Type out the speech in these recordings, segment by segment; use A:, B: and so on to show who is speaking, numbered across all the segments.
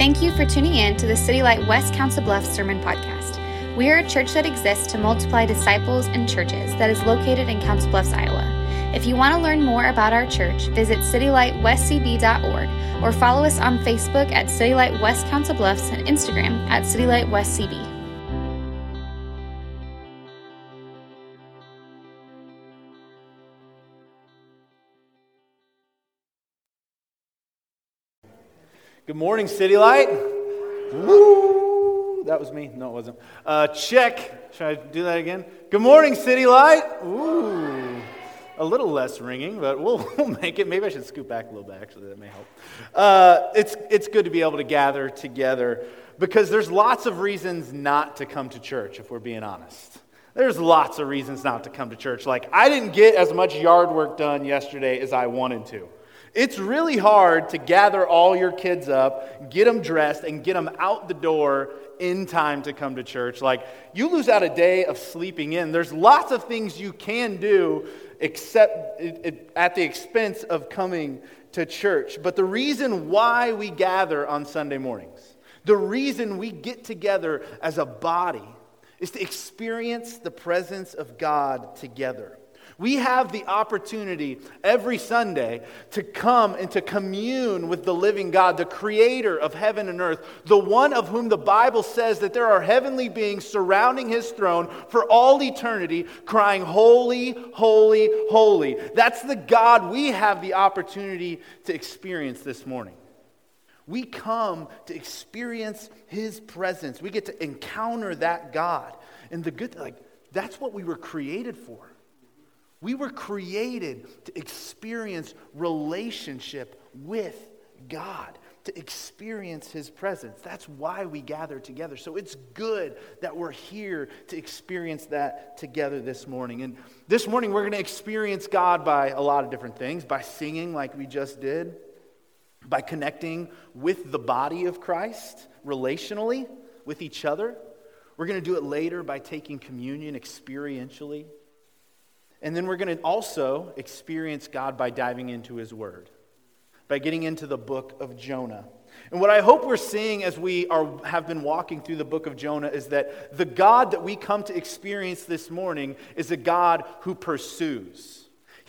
A: Thank you for tuning in to the City Light West Council Bluffs Sermon Podcast. We are a church that exists to multiply disciples and churches that is located in Council Bluffs, Iowa. If you want to learn more about our church, visit citylightwestcb.org or follow us on Facebook at City Light West Council Bluffs and Instagram at City Light West CB.
B: Good morning, City Light. Woo! That was me. No, it wasn't. Uh, check. Should I do that again? Good morning, City Light. Ooh. A little less ringing, but we'll, we'll make it. Maybe I should scoot back a little bit. Actually, that may help. Uh, it's, it's good to be able to gather together because there's lots of reasons not to come to church, if we're being honest. There's lots of reasons not to come to church. Like, I didn't get as much yard work done yesterday as I wanted to. It's really hard to gather all your kids up, get them dressed, and get them out the door in time to come to church. Like, you lose out a day of sleeping in. There's lots of things you can do except at the expense of coming to church. But the reason why we gather on Sunday mornings, the reason we get together as a body, is to experience the presence of God together. We have the opportunity every Sunday to come and to commune with the living God, the creator of heaven and earth, the one of whom the Bible says that there are heavenly beings surrounding his throne for all eternity, crying, Holy, holy, holy. That's the God we have the opportunity to experience this morning. We come to experience his presence. We get to encounter that God. And the good, like, that's what we were created for. We were created to experience relationship with God, to experience His presence. That's why we gather together. So it's good that we're here to experience that together this morning. And this morning, we're going to experience God by a lot of different things by singing, like we just did, by connecting with the body of Christ relationally with each other. We're going to do it later by taking communion experientially and then we're going to also experience God by diving into His Word, by getting into the book of Jonah. And what I hope we're seeing as we are, have been walking through the book of Jonah is that the God that we come to experience this morning is a God who pursues.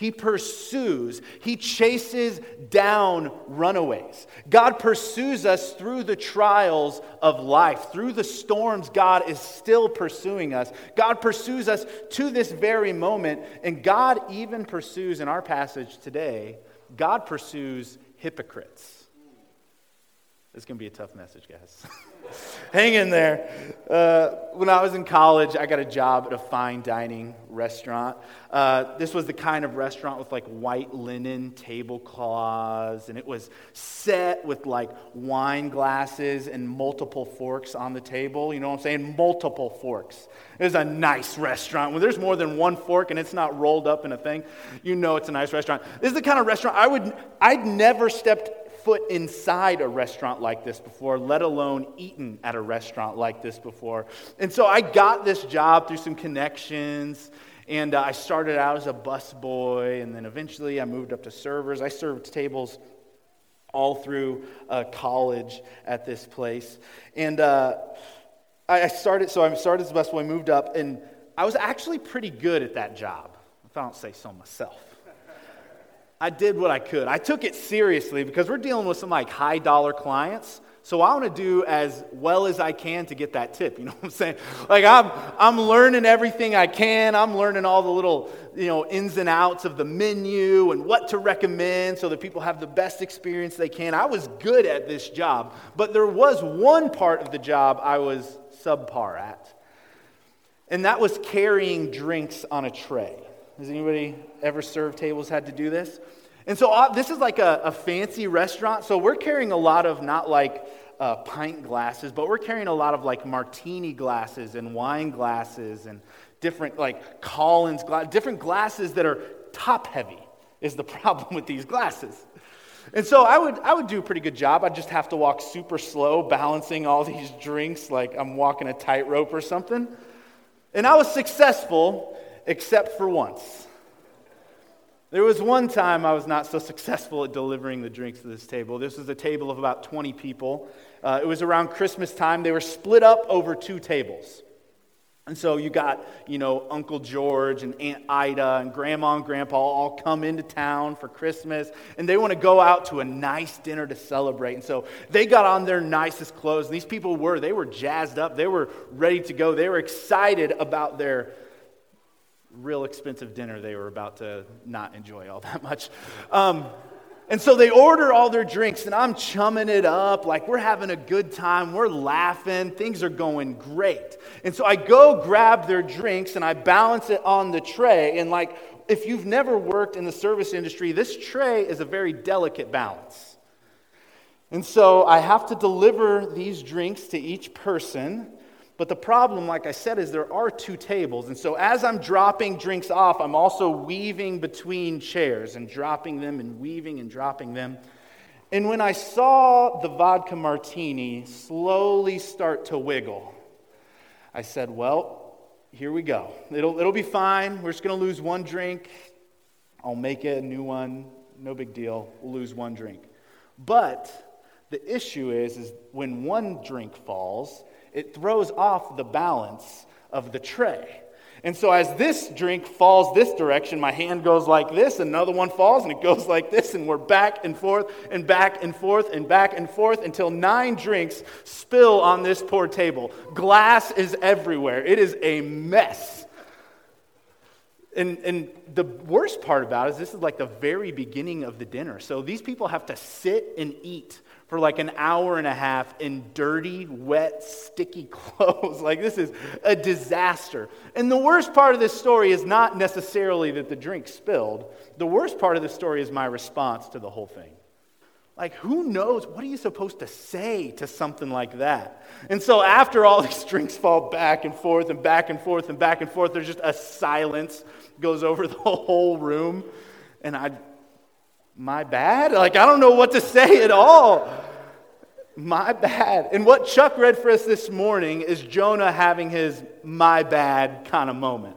B: He pursues, He chases down runaways. God pursues us through the trials of life, through the storms. God is still pursuing us. God pursues us to this very moment, and God even pursues, in our passage today, God pursues hypocrites. It's going to be a tough message, guys. Hang in there. Uh, when I was in college, I got a job at a fine dining restaurant. Uh, this was the kind of restaurant with like white linen tablecloths, and it was set with like wine glasses and multiple forks on the table. You know what I'm saying? Multiple forks. It was a nice restaurant. When there's more than one fork and it's not rolled up in a thing, you know it's a nice restaurant. This is the kind of restaurant I would, I'd never stepped foot inside a restaurant like this before, let alone eaten at a restaurant like this before. And so I got this job through some connections. And uh, I started out as a busboy, and then eventually I moved up to servers. I served tables all through uh, college at this place. And uh, I started, so I started as a busboy, moved up, and I was actually pretty good at that job, if I don't say so myself. I did what I could. I took it seriously because we're dealing with some like high dollar clients. So I want to do as well as I can to get that tip. You know what I'm saying? Like I'm, I'm learning everything I can. I'm learning all the little, you know, ins and outs of the menu and what to recommend so that people have the best experience they can. I was good at this job, but there was one part of the job I was subpar at, and that was carrying drinks on a tray. Has anybody ever served tables had to do this? And so uh, this is like a, a, fancy restaurant. So we're carrying a lot of not like uh, pint glasses, but we're carrying a lot of like martini glasses and wine glasses and different like Collins glass, different glasses that are top heavy is the problem with these glasses. And so I would, I would do a pretty good job. I'd just have to walk super slow, balancing all these drinks like I'm walking a tightrope or something. And I was successful, except for once. There was one time I was not so successful at delivering the drinks to this table. This was a table of about 20 people. Uh, it was around Christmas time. They were split up over two tables. And so you got, you know, Uncle George and Aunt Ida and Grandma and Grandpa all come into town for Christmas, and they want to go out to a nice dinner to celebrate. And so they got on their nicest clothes. And these people were, they were jazzed up. They were ready to go. They were excited about their real expensive dinner they were about to not enjoy all that much. Um, and so they order all their drinks, and I'm chumming it up like we're having a good time. We're laughing. Things are going great. And so I go grab their drinks and I balance it on the tray. And, like, if you've never worked in the service industry, this tray is a very delicate balance. And so I have to deliver these drinks to each person. But the problem, like I said, is there are two tables. And so as I'm dropping drinks off, I'm also weaving between chairs and dropping them and weaving and dropping them. And when I saw the vodka martini slowly start to wiggle, I said, Well, here we go. It'll, it'll be fine. We're just going to lose one drink. I'll make it a new one. No big deal. We'll lose one drink. But the issue is, is when one drink falls, it throws off the balance of the tray. And so, as this drink falls this direction, my hand goes like this, another one falls, and it goes like this, and we're back and forth and back and forth and back and forth until nine drinks spill on this poor table. Glass is everywhere, it is a mess. And, and the worst part about it is this is like the very beginning of the dinner. So, these people have to sit and eat for like an hour and a half in dirty, wet, sticky clothes. like, this is a disaster. And the worst part of this story is not necessarily that the drink spilled, the worst part of the story is my response to the whole thing. Like, who knows? What are you supposed to say to something like that? And so, after all these drinks fall back and forth and back and forth and back and forth, there's just a silence goes over the whole room. And I my bad? Like, I don't know what to say at all. My bad. And what Chuck read for us this morning is Jonah having his my bad kind of moment.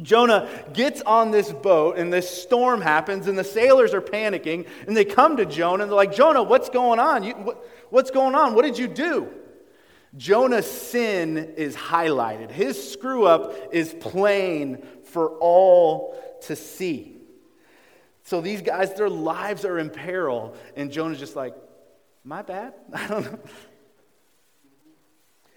B: Jonah gets on this boat, and this storm happens, and the sailors are panicking, and they come to Jonah, and they're like, Jonah, what's going on? You, what, what's going on? What did you do? Jonah's sin is highlighted. His screw up is plain for all to see. So these guys, their lives are in peril. And Jonah's just like, my bad? I don't know.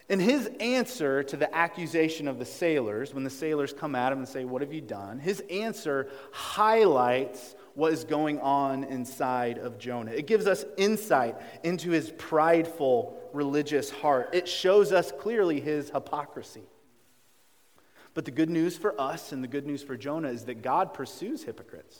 B: And his answer to the accusation of the sailors, when the sailors come at him and say, What have you done? His answer highlights what is going on inside of Jonah. It gives us insight into his prideful religious heart, it shows us clearly his hypocrisy. But the good news for us and the good news for Jonah is that God pursues hypocrites.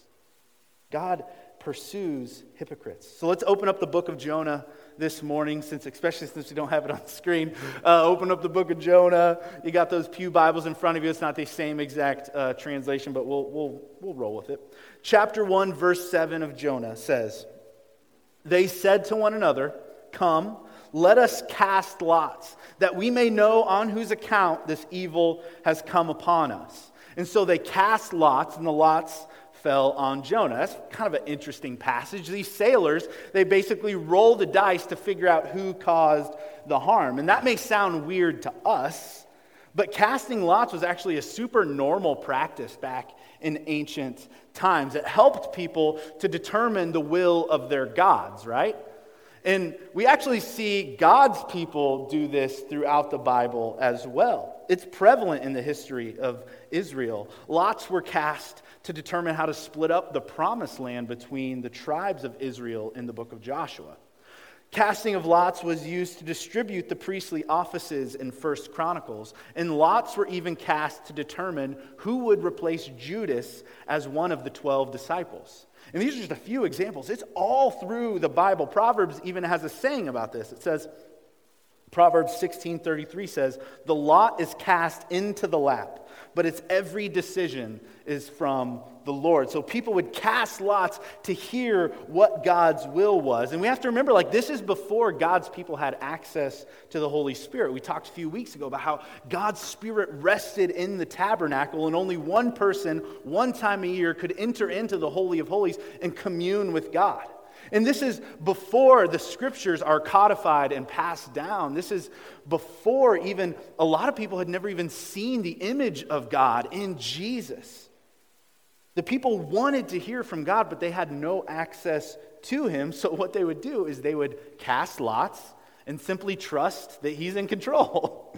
B: God pursues hypocrites. So let's open up the book of Jonah this morning, since especially since we don't have it on the screen. Uh, open up the book of Jonah. You got those pew Bibles in front of you. It's not the same exact uh, translation, but we'll we'll we'll roll with it. Chapter one, verse seven of Jonah says, "They said to one another, Come." Let us cast lots, that we may know on whose account this evil has come upon us. And so they cast lots, and the lots fell on Jonah. That's kind of an interesting passage. These sailors, they basically roll the dice to figure out who caused the harm. And that may sound weird to us, but casting lots was actually a super normal practice back in ancient times. It helped people to determine the will of their gods, right? And we actually see God's people do this throughout the Bible as well. It's prevalent in the history of Israel. Lots were cast to determine how to split up the promised land between the tribes of Israel in the book of Joshua. Casting of lots was used to distribute the priestly offices in First Chronicles, and lots were even cast to determine who would replace Judas as one of the 12 disciples. And these are just a few examples. It's all through the Bible. Proverbs even has a saying about this. It says, Proverbs 16:33 says, "The lot is cast into the lap, but its every decision is from the Lord." So people would cast lots to hear what God's will was. And we have to remember like this is before God's people had access to the Holy Spirit. We talked a few weeks ago about how God's spirit rested in the tabernacle and only one person one time a year could enter into the holy of holies and commune with God. And this is before the scriptures are codified and passed down. This is before even a lot of people had never even seen the image of God in Jesus. The people wanted to hear from God, but they had no access to Him. So, what they would do is they would cast lots and simply trust that He's in control.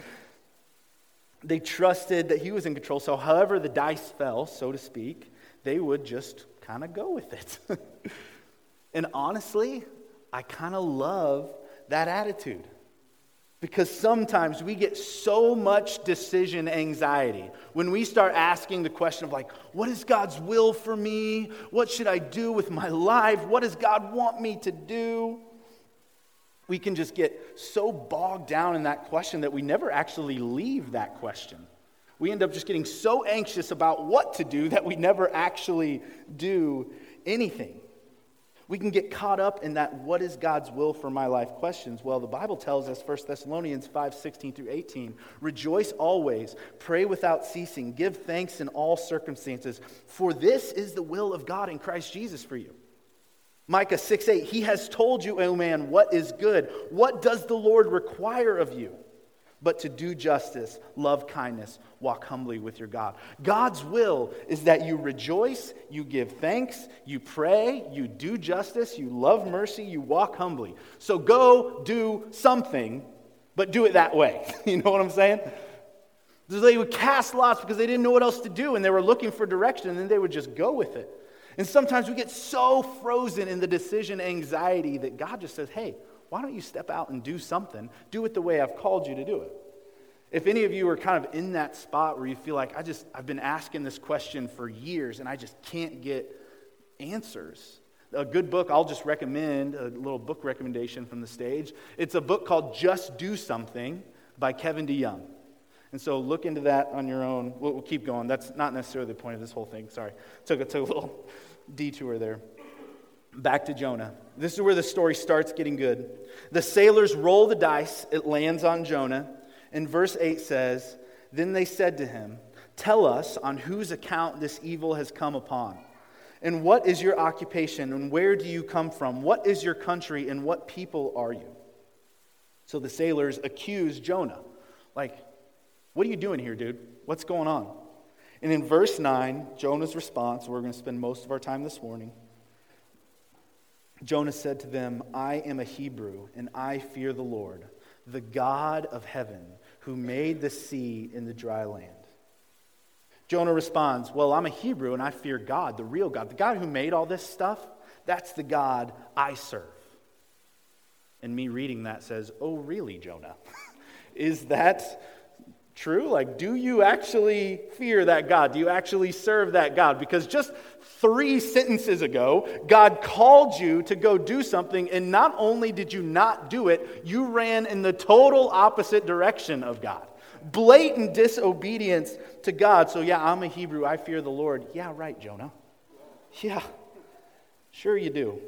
B: they trusted that He was in control. So, however the dice fell, so to speak, they would just kind of go with it. And honestly, I kind of love that attitude. Because sometimes we get so much decision anxiety when we start asking the question of, like, what is God's will for me? What should I do with my life? What does God want me to do? We can just get so bogged down in that question that we never actually leave that question. We end up just getting so anxious about what to do that we never actually do anything. We can get caught up in that what is God's will for my life questions. Well, the Bible tells us 1 Thessalonians 5 16 through 18 rejoice always, pray without ceasing, give thanks in all circumstances, for this is the will of God in Christ Jesus for you. Micah 6 8, he has told you, O man, what is good. What does the Lord require of you? But to do justice, love kindness, walk humbly with your God. God's will is that you rejoice, you give thanks, you pray, you do justice, you love mercy, you walk humbly. So go do something, but do it that way. you know what I'm saying? So they would cast lots because they didn't know what else to do and they were looking for direction and then they would just go with it. And sometimes we get so frozen in the decision anxiety that God just says, hey, why don't you step out and do something? Do it the way I've called you to do it. If any of you are kind of in that spot where you feel like, I just, I've been asking this question for years and I just can't get answers. A good book I'll just recommend, a little book recommendation from the stage. It's a book called Just Do Something by Kevin DeYoung. And so look into that on your own. We'll, we'll keep going. That's not necessarily the point of this whole thing. Sorry. Took, took a little detour there. Back to Jonah. This is where the story starts getting good. The sailors roll the dice, it lands on Jonah. And verse 8 says, Then they said to him, Tell us on whose account this evil has come upon. And what is your occupation, and where do you come from? What is your country, and what people are you? So the sailors accuse Jonah. Like, what are you doing here, dude? What's going on? And in verse 9, Jonah's response, we're going to spend most of our time this morning. Jonah said to them, I am a Hebrew, and I fear the Lord, the God of heaven, who made the sea and the dry land. Jonah responds, Well, I'm a Hebrew, and I fear God, the real God. The God who made all this stuff, that's the God I serve. And me reading that says, Oh, really, Jonah? Is that true? Like, do you actually fear that God? Do you actually serve that God? Because just three sentences ago, God called you to go do something, and not only did you not do it, you ran in the total opposite direction of God. Blatant disobedience to God. So, yeah, I'm a Hebrew. I fear the Lord. Yeah, right, Jonah. Yeah, sure you do.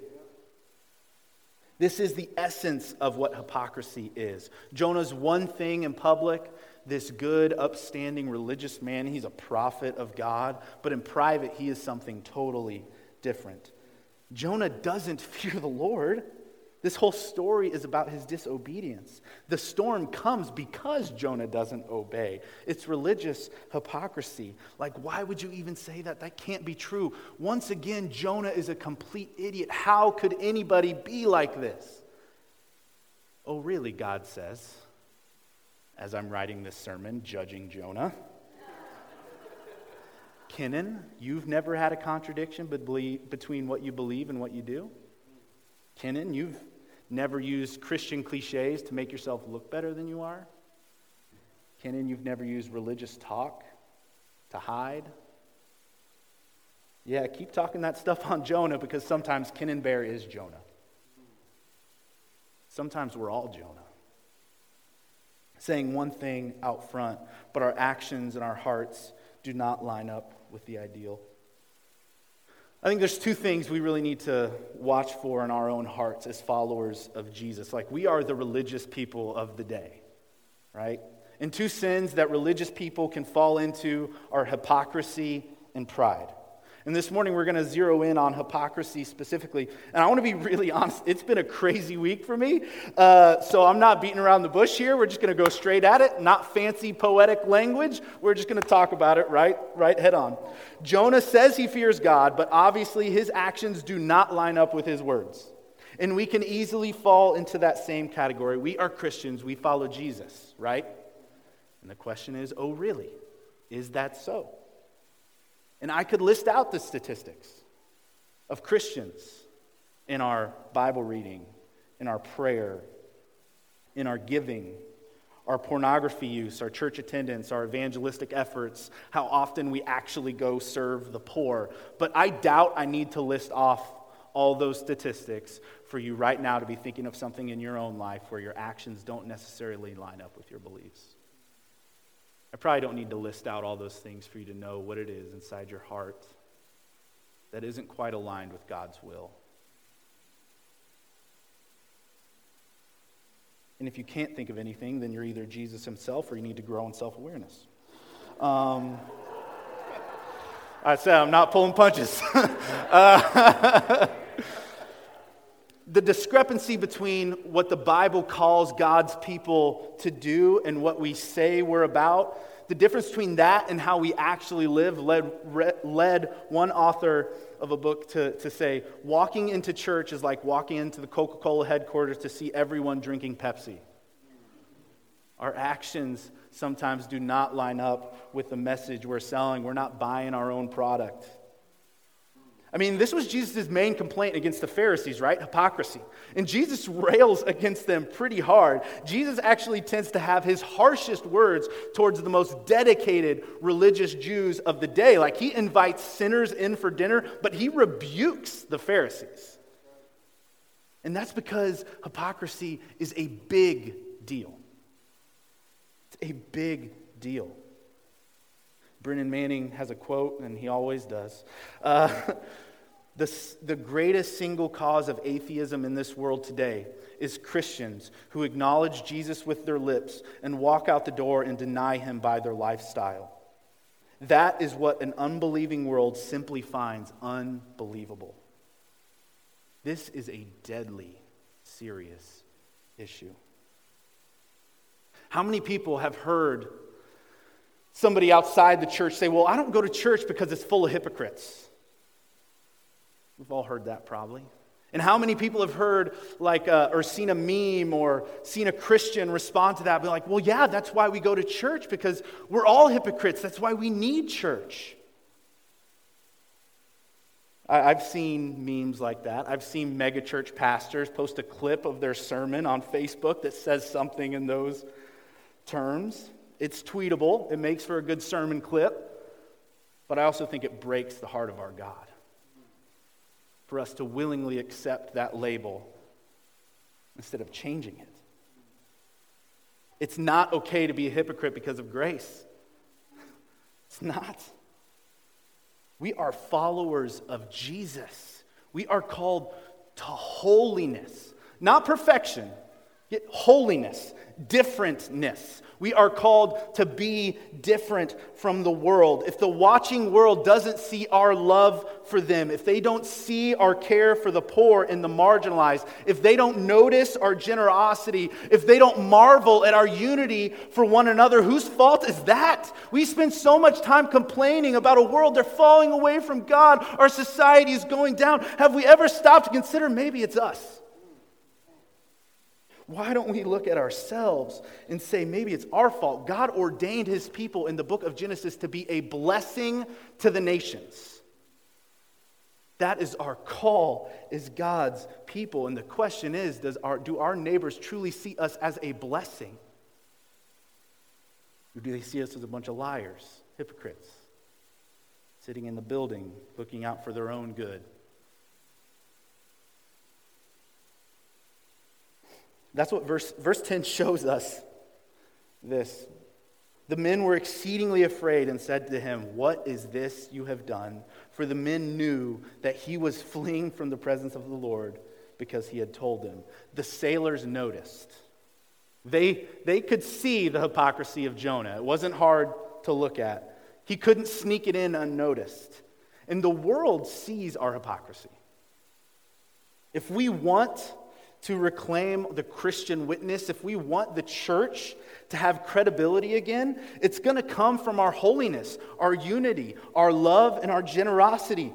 B: This is the essence of what hypocrisy is. Jonah's one thing in public, this good, upstanding religious man. He's a prophet of God, but in private, he is something totally different. Jonah doesn't fear the Lord. This whole story is about his disobedience. The storm comes because Jonah doesn't obey. It's religious hypocrisy. Like, why would you even say that? That can't be true. Once again, Jonah is a complete idiot. How could anybody be like this? Oh, really, God says as I'm writing this sermon, judging Jonah. Kennan, you've never had a contradiction between what you believe and what you do. Kennan, you've never used Christian cliches to make yourself look better than you are. Kennan, you've never used religious talk to hide. Yeah, keep talking that stuff on Jonah because sometimes Kennan Bear is Jonah. Sometimes we're all Jonah. Saying one thing out front, but our actions and our hearts do not line up with the ideal. I think there's two things we really need to watch for in our own hearts as followers of Jesus. Like, we are the religious people of the day, right? And two sins that religious people can fall into are hypocrisy and pride. And this morning we're going to zero in on hypocrisy specifically. And I want to be really honest, it's been a crazy week for me. Uh, so I'm not beating around the bush here. We're just going to go straight at it, not fancy poetic language. We're just going to talk about it right, right head on. Jonah says he fears God, but obviously his actions do not line up with his words. And we can easily fall into that same category. We are Christians, we follow Jesus, right? And the question is oh, really? Is that so? And I could list out the statistics of Christians in our Bible reading, in our prayer, in our giving, our pornography use, our church attendance, our evangelistic efforts, how often we actually go serve the poor. But I doubt I need to list off all those statistics for you right now to be thinking of something in your own life where your actions don't necessarily line up with your beliefs. I probably don't need to list out all those things for you to know what it is inside your heart that isn't quite aligned with God's will. And if you can't think of anything, then you're either Jesus himself or you need to grow in self awareness. Um, I said I'm not pulling punches. uh, the discrepancy between what the Bible calls God's people to do and what we say we're about, the difference between that and how we actually live led, led one author of a book to, to say walking into church is like walking into the Coca Cola headquarters to see everyone drinking Pepsi. Our actions sometimes do not line up with the message we're selling. We're not buying our own product. I mean, this was Jesus' main complaint against the Pharisees, right? Hypocrisy. And Jesus rails against them pretty hard. Jesus actually tends to have his harshest words towards the most dedicated religious Jews of the day. Like he invites sinners in for dinner, but he rebukes the Pharisees. And that's because hypocrisy is a big deal. It's a big deal. Brennan Manning has a quote, and he always does. Uh, the, the greatest single cause of atheism in this world today is Christians who acknowledge Jesus with their lips and walk out the door and deny him by their lifestyle. That is what an unbelieving world simply finds unbelievable. This is a deadly, serious issue. How many people have heard somebody outside the church say, Well, I don't go to church because it's full of hypocrites. We've all heard that probably. And how many people have heard, like, uh, or seen a meme or seen a Christian respond to that, be like, well, yeah, that's why we go to church because we're all hypocrites. That's why we need church. I, I've seen memes like that. I've seen megachurch pastors post a clip of their sermon on Facebook that says something in those terms. It's tweetable, it makes for a good sermon clip, but I also think it breaks the heart of our God for us to willingly accept that label instead of changing it. It's not okay to be a hypocrite because of grace. It's not. We are followers of Jesus. We are called to holiness, not perfection, yet holiness, differentness. We are called to be different from the world. If the watching world doesn't see our love for them, if they don't see our care for the poor and the marginalized, if they don't notice our generosity, if they don't marvel at our unity for one another, whose fault is that? We spend so much time complaining about a world they're falling away from God, our society is going down. Have we ever stopped to consider maybe it's us? Why don't we look at ourselves and say maybe it's our fault? God ordained his people in the book of Genesis to be a blessing to the nations. That is our call as God's people. And the question is does our, do our neighbors truly see us as a blessing? Or do they see us as a bunch of liars, hypocrites, sitting in the building looking out for their own good? That's what verse, verse 10 shows us. this The men were exceedingly afraid and said to him, What is this you have done? For the men knew that he was fleeing from the presence of the Lord because he had told them. The sailors noticed. They, they could see the hypocrisy of Jonah. It wasn't hard to look at. He couldn't sneak it in unnoticed. And the world sees our hypocrisy. If we want to reclaim the Christian witness, if we want the church to have credibility again, it's going to come from our holiness, our unity, our love, and our generosity.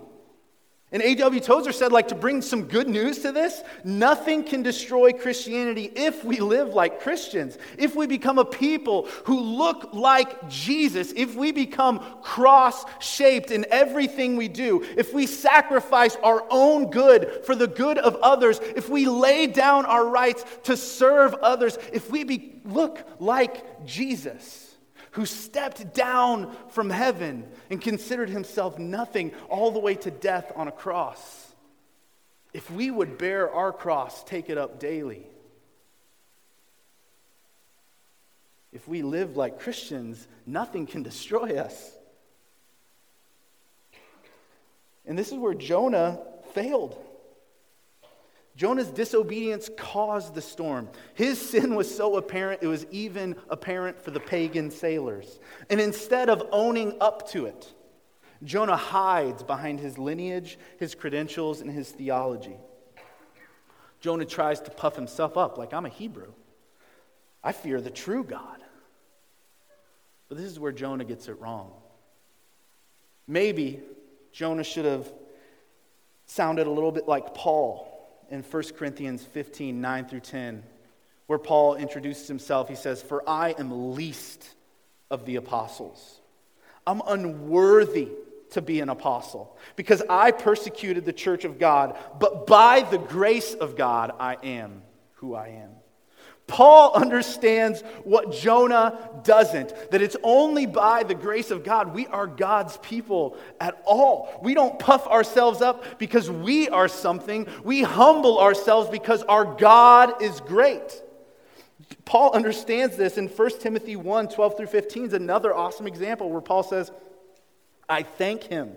B: And A.W. Tozer said, like, to bring some good news to this, nothing can destroy Christianity if we live like Christians, if we become a people who look like Jesus, if we become cross shaped in everything we do, if we sacrifice our own good for the good of others, if we lay down our rights to serve others, if we be, look like Jesus who stepped down from heaven and considered himself nothing all the way to death on a cross. If we would bear our cross, take it up daily. If we live like Christians, nothing can destroy us. And this is where Jonah failed. Jonah's disobedience caused the storm. His sin was so apparent, it was even apparent for the pagan sailors. And instead of owning up to it, Jonah hides behind his lineage, his credentials, and his theology. Jonah tries to puff himself up like I'm a Hebrew. I fear the true God. But this is where Jonah gets it wrong. Maybe Jonah should have sounded a little bit like Paul in 1 Corinthians 15 9 through 10, where Paul introduces himself. He says, For I am least of the apostles. I'm unworthy to be an apostle because I persecuted the church of God, but by the grace of God, I am who I am. Paul understands what Jonah doesn't, that it's only by the grace of God we are God's people at all. We don't puff ourselves up because we are something, we humble ourselves because our God is great. Paul understands this in 1 Timothy 1 12 through 15 is another awesome example where Paul says, I thank him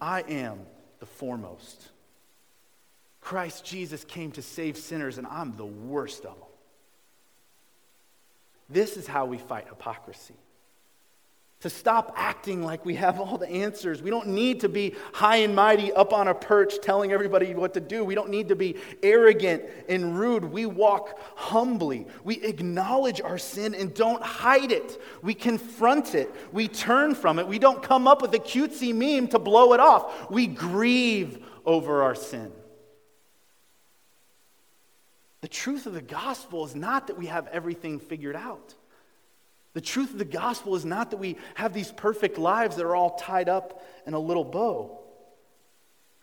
B: I am the foremost. Christ Jesus came to save sinners, and I'm the worst of them. This is how we fight hypocrisy. To stop acting like we have all the answers. We don't need to be high and mighty up on a perch telling everybody what to do. We don't need to be arrogant and rude. We walk humbly. We acknowledge our sin and don't hide it. We confront it. We turn from it. We don't come up with a cutesy meme to blow it off. We grieve over our sin. The truth of the gospel is not that we have everything figured out. The truth of the gospel is not that we have these perfect lives that are all tied up in a little bow.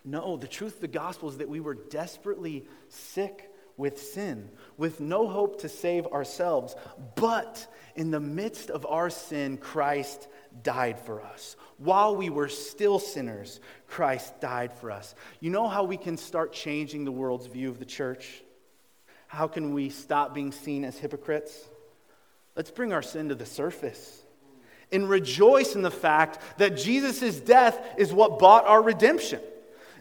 B: No, the truth of the gospel is that we were desperately sick with sin, with no hope to save ourselves. But in the midst of our sin, Christ died for us. While we were still sinners, Christ died for us. You know how we can start changing the world's view of the church? How can we stop being seen as hypocrites? Let's bring our sin to the surface and rejoice in the fact that Jesus' death is what bought our redemption.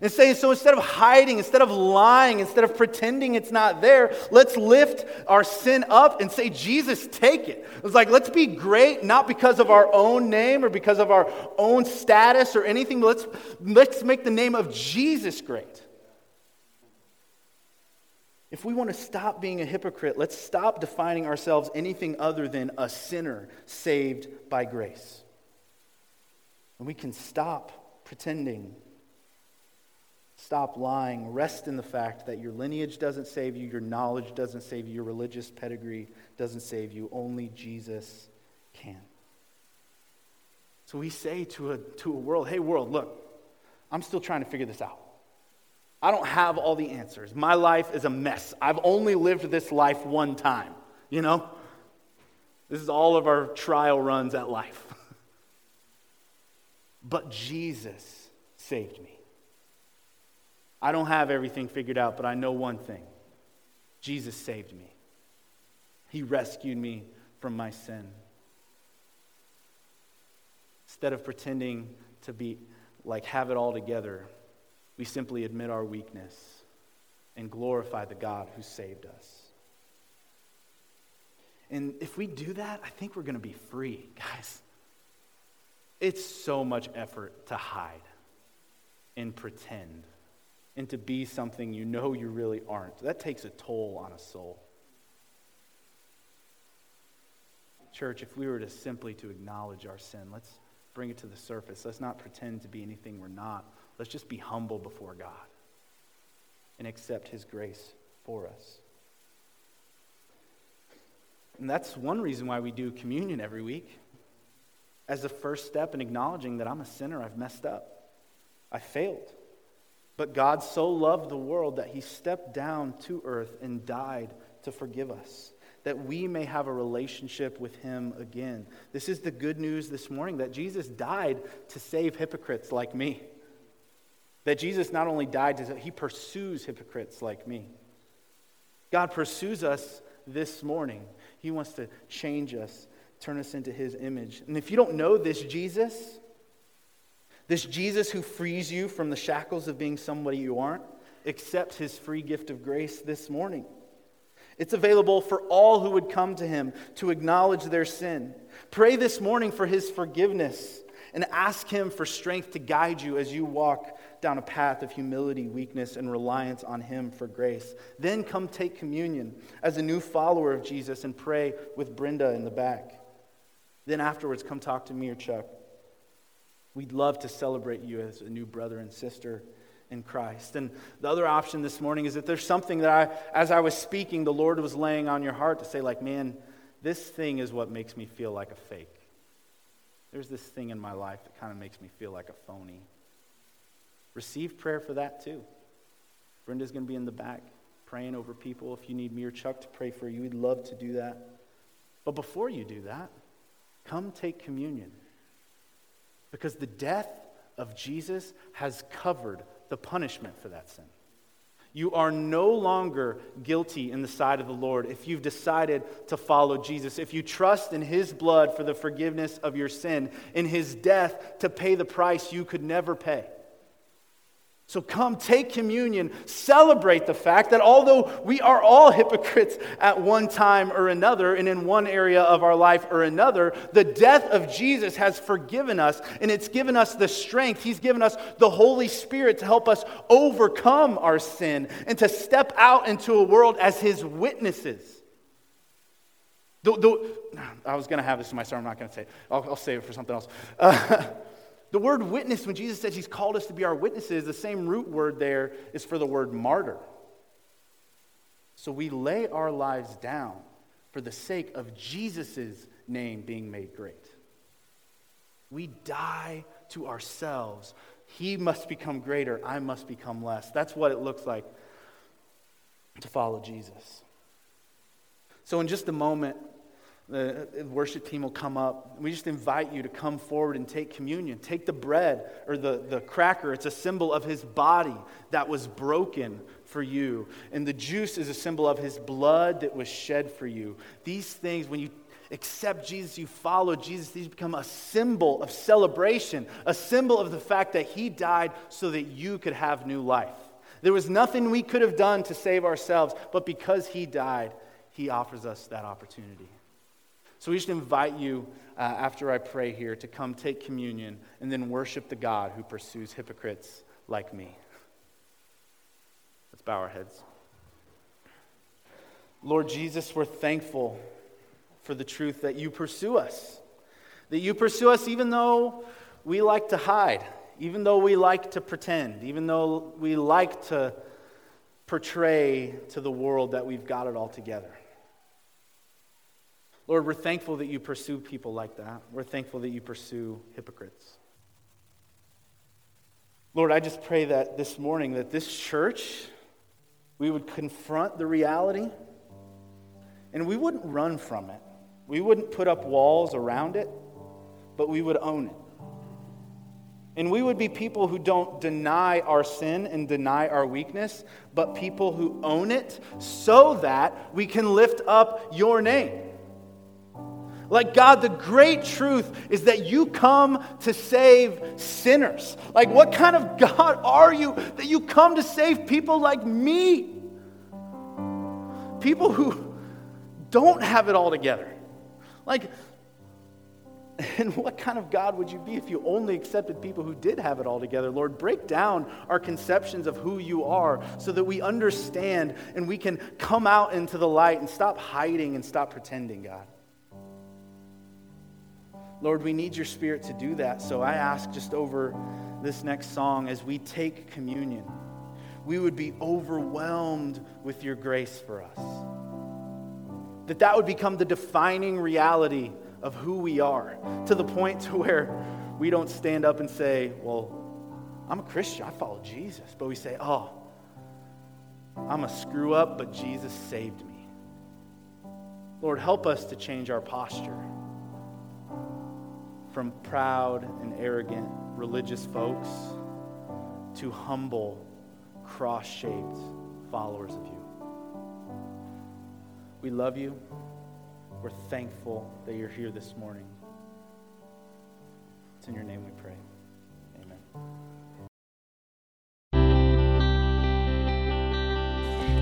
B: And say, so instead of hiding, instead of lying, instead of pretending it's not there, let's lift our sin up and say, Jesus, take it. It's like, let's be great, not because of our own name or because of our own status or anything, but let's, let's make the name of Jesus great. If we want to stop being a hypocrite, let's stop defining ourselves anything other than a sinner saved by grace. And we can stop pretending, stop lying, rest in the fact that your lineage doesn't save you, your knowledge doesn't save you, your religious pedigree doesn't save you. Only Jesus can. So we say to a, to a world, hey, world, look, I'm still trying to figure this out. I don't have all the answers. My life is a mess. I've only lived this life one time, you know? This is all of our trial runs at life. but Jesus saved me. I don't have everything figured out, but I know one thing Jesus saved me. He rescued me from my sin. Instead of pretending to be like have it all together, we simply admit our weakness and glorify the God who saved us. And if we do that, I think we're going to be free, guys. It's so much effort to hide and pretend and to be something you know you really aren't. That takes a toll on a soul. Church, if we were to simply to acknowledge our sin, let's bring it to the surface. Let's not pretend to be anything we're not. Let's just be humble before God and accept His grace for us. And that's one reason why we do communion every week as a first step in acknowledging that I'm a sinner, I've messed up, I failed. But God so loved the world that He stepped down to earth and died to forgive us that we may have a relationship with him again. This is the good news this morning that Jesus died to save hypocrites like me. That Jesus not only died, he pursues hypocrites like me. God pursues us this morning. He wants to change us, turn us into his image. And if you don't know this Jesus, this Jesus who frees you from the shackles of being somebody you aren't, accept his free gift of grace this morning. It's available for all who would come to him to acknowledge their sin. Pray this morning for his forgiveness and ask him for strength to guide you as you walk down a path of humility, weakness, and reliance on him for grace. Then come take communion as a new follower of Jesus and pray with Brenda in the back. Then afterwards, come talk to me or Chuck. We'd love to celebrate you as a new brother and sister in Christ. And the other option this morning is that there's something that I, as I was speaking, the Lord was laying on your heart to say, like, man, this thing is what makes me feel like a fake. There's this thing in my life that kind of makes me feel like a phony. Receive prayer for that too. Brenda's going to be in the back praying over people. If you need me or Chuck to pray for you, we'd love to do that. But before you do that, come take communion. Because the death of Jesus has covered the punishment for that sin. You are no longer guilty in the sight of the Lord if you've decided to follow Jesus. If you trust in His blood for the forgiveness of your sin, in His death to pay the price you could never pay. So come take communion, celebrate the fact that although we are all hypocrites at one time or another, and in one area of our life or another, the death of Jesus has forgiven us, and it's given us the strength. He's given us the Holy Spirit to help us overcome our sin and to step out into a world as His witnesses. The, the, I was going to have this in my sermon, I'm not going to say it. I'll, I'll, save it for something else. Uh, The word witness, when Jesus says he's called us to be our witnesses, the same root word there is for the word martyr. So we lay our lives down for the sake of Jesus' name being made great. We die to ourselves. He must become greater, I must become less. That's what it looks like to follow Jesus. So, in just a moment, the worship team will come up. We just invite you to come forward and take communion. Take the bread or the, the cracker, it's a symbol of his body that was broken for you. And the juice is a symbol of his blood that was shed for you. These things, when you accept Jesus, you follow Jesus, these become a symbol of celebration, a symbol of the fact that he died so that you could have new life. There was nothing we could have done to save ourselves, but because he died, he offers us that opportunity. So we just invite you, uh, after I pray here, to come take communion and then worship the God who pursues hypocrites like me. Let's bow our heads. Lord Jesus, we're thankful for the truth that you pursue us. That you pursue us even though we like to hide, even though we like to pretend, even though we like to portray to the world that we've got it all together. Lord, we're thankful that you pursue people like that. We're thankful that you pursue hypocrites. Lord, I just pray that this morning that this church we would confront the reality and we wouldn't run from it. We wouldn't put up walls around it, but we would own it. And we would be people who don't deny our sin and deny our weakness, but people who own it so that we can lift up your name. Like, God, the great truth is that you come to save sinners. Like, what kind of God are you that you come to save people like me? People who don't have it all together. Like, and what kind of God would you be if you only accepted people who did have it all together? Lord, break down our conceptions of who you are so that we understand and we can come out into the light and stop hiding and stop pretending, God. Lord, we need your spirit to do that. So I ask just over this next song as we take communion, we would be overwhelmed with your grace for us. That that would become the defining reality of who we are to the point to where we don't stand up and say, well, I'm a Christian, I follow Jesus. But we say, oh, I'm a screw up, but Jesus saved me. Lord, help us to change our posture from proud and arrogant religious folks to humble, cross shaped followers of you. We love you. We're thankful that you're here this morning. It's in your name we pray.
A: Amen.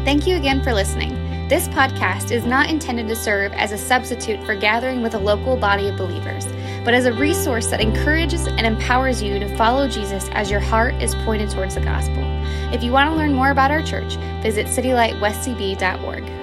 A: Thank you again for listening. This podcast is not intended to serve as a substitute for gathering with a local body of believers, but as a resource that encourages and empowers you to follow Jesus as your heart is pointed towards the gospel. If you want to learn more about our church, visit citylightwestcb.org.